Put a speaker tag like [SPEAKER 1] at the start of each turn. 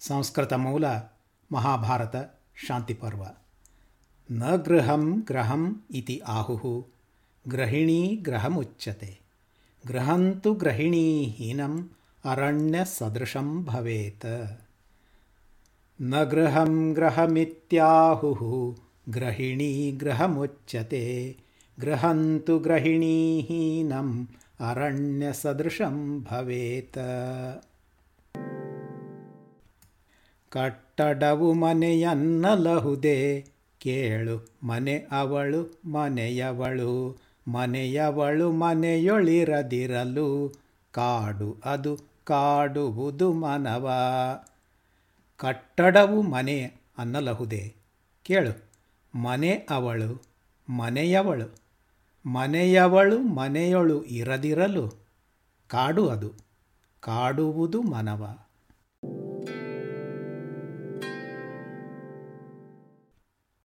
[SPEAKER 1] संस्कृतमूल संस्कृतमूलमहाभारतशान्तिपर्व न गृहं ग्रहम् इति आहुः ग्रहिणी गृहमुच्यते भवेत्। न गृहं ग्रहमित्याहुः ग्रहिणी गृहमुच्यते तु ग्रहिणीहीनम् अरण्यसदृशं भवेत्। ಕಟ್ಟಡವು ಮನೆಯನ್ನಲಹುದೇ. ಕೇಳು ಮನೆ ಅವಳು, ಮನೆಯವಳು ಮನೆಯವಳು ಮನೆಯೊಳಿರದಿರಲು. ಕಾಡು ಅದು ಕಾಡುವುದು ಮನವ. ಕಟ್ಟಡವು ಮನೆ ಅನ್ನಲಹುದೆ. ಕೇಳು ಮನೆ ಅವಳು, ಮನೆಯವಳು ಮನೆಯವಳು ಮನೆಯೊಳು ಇರದಿರಲು. ಕಾಡು ಅದು, ಕಾಡುವುದು ಮನವ.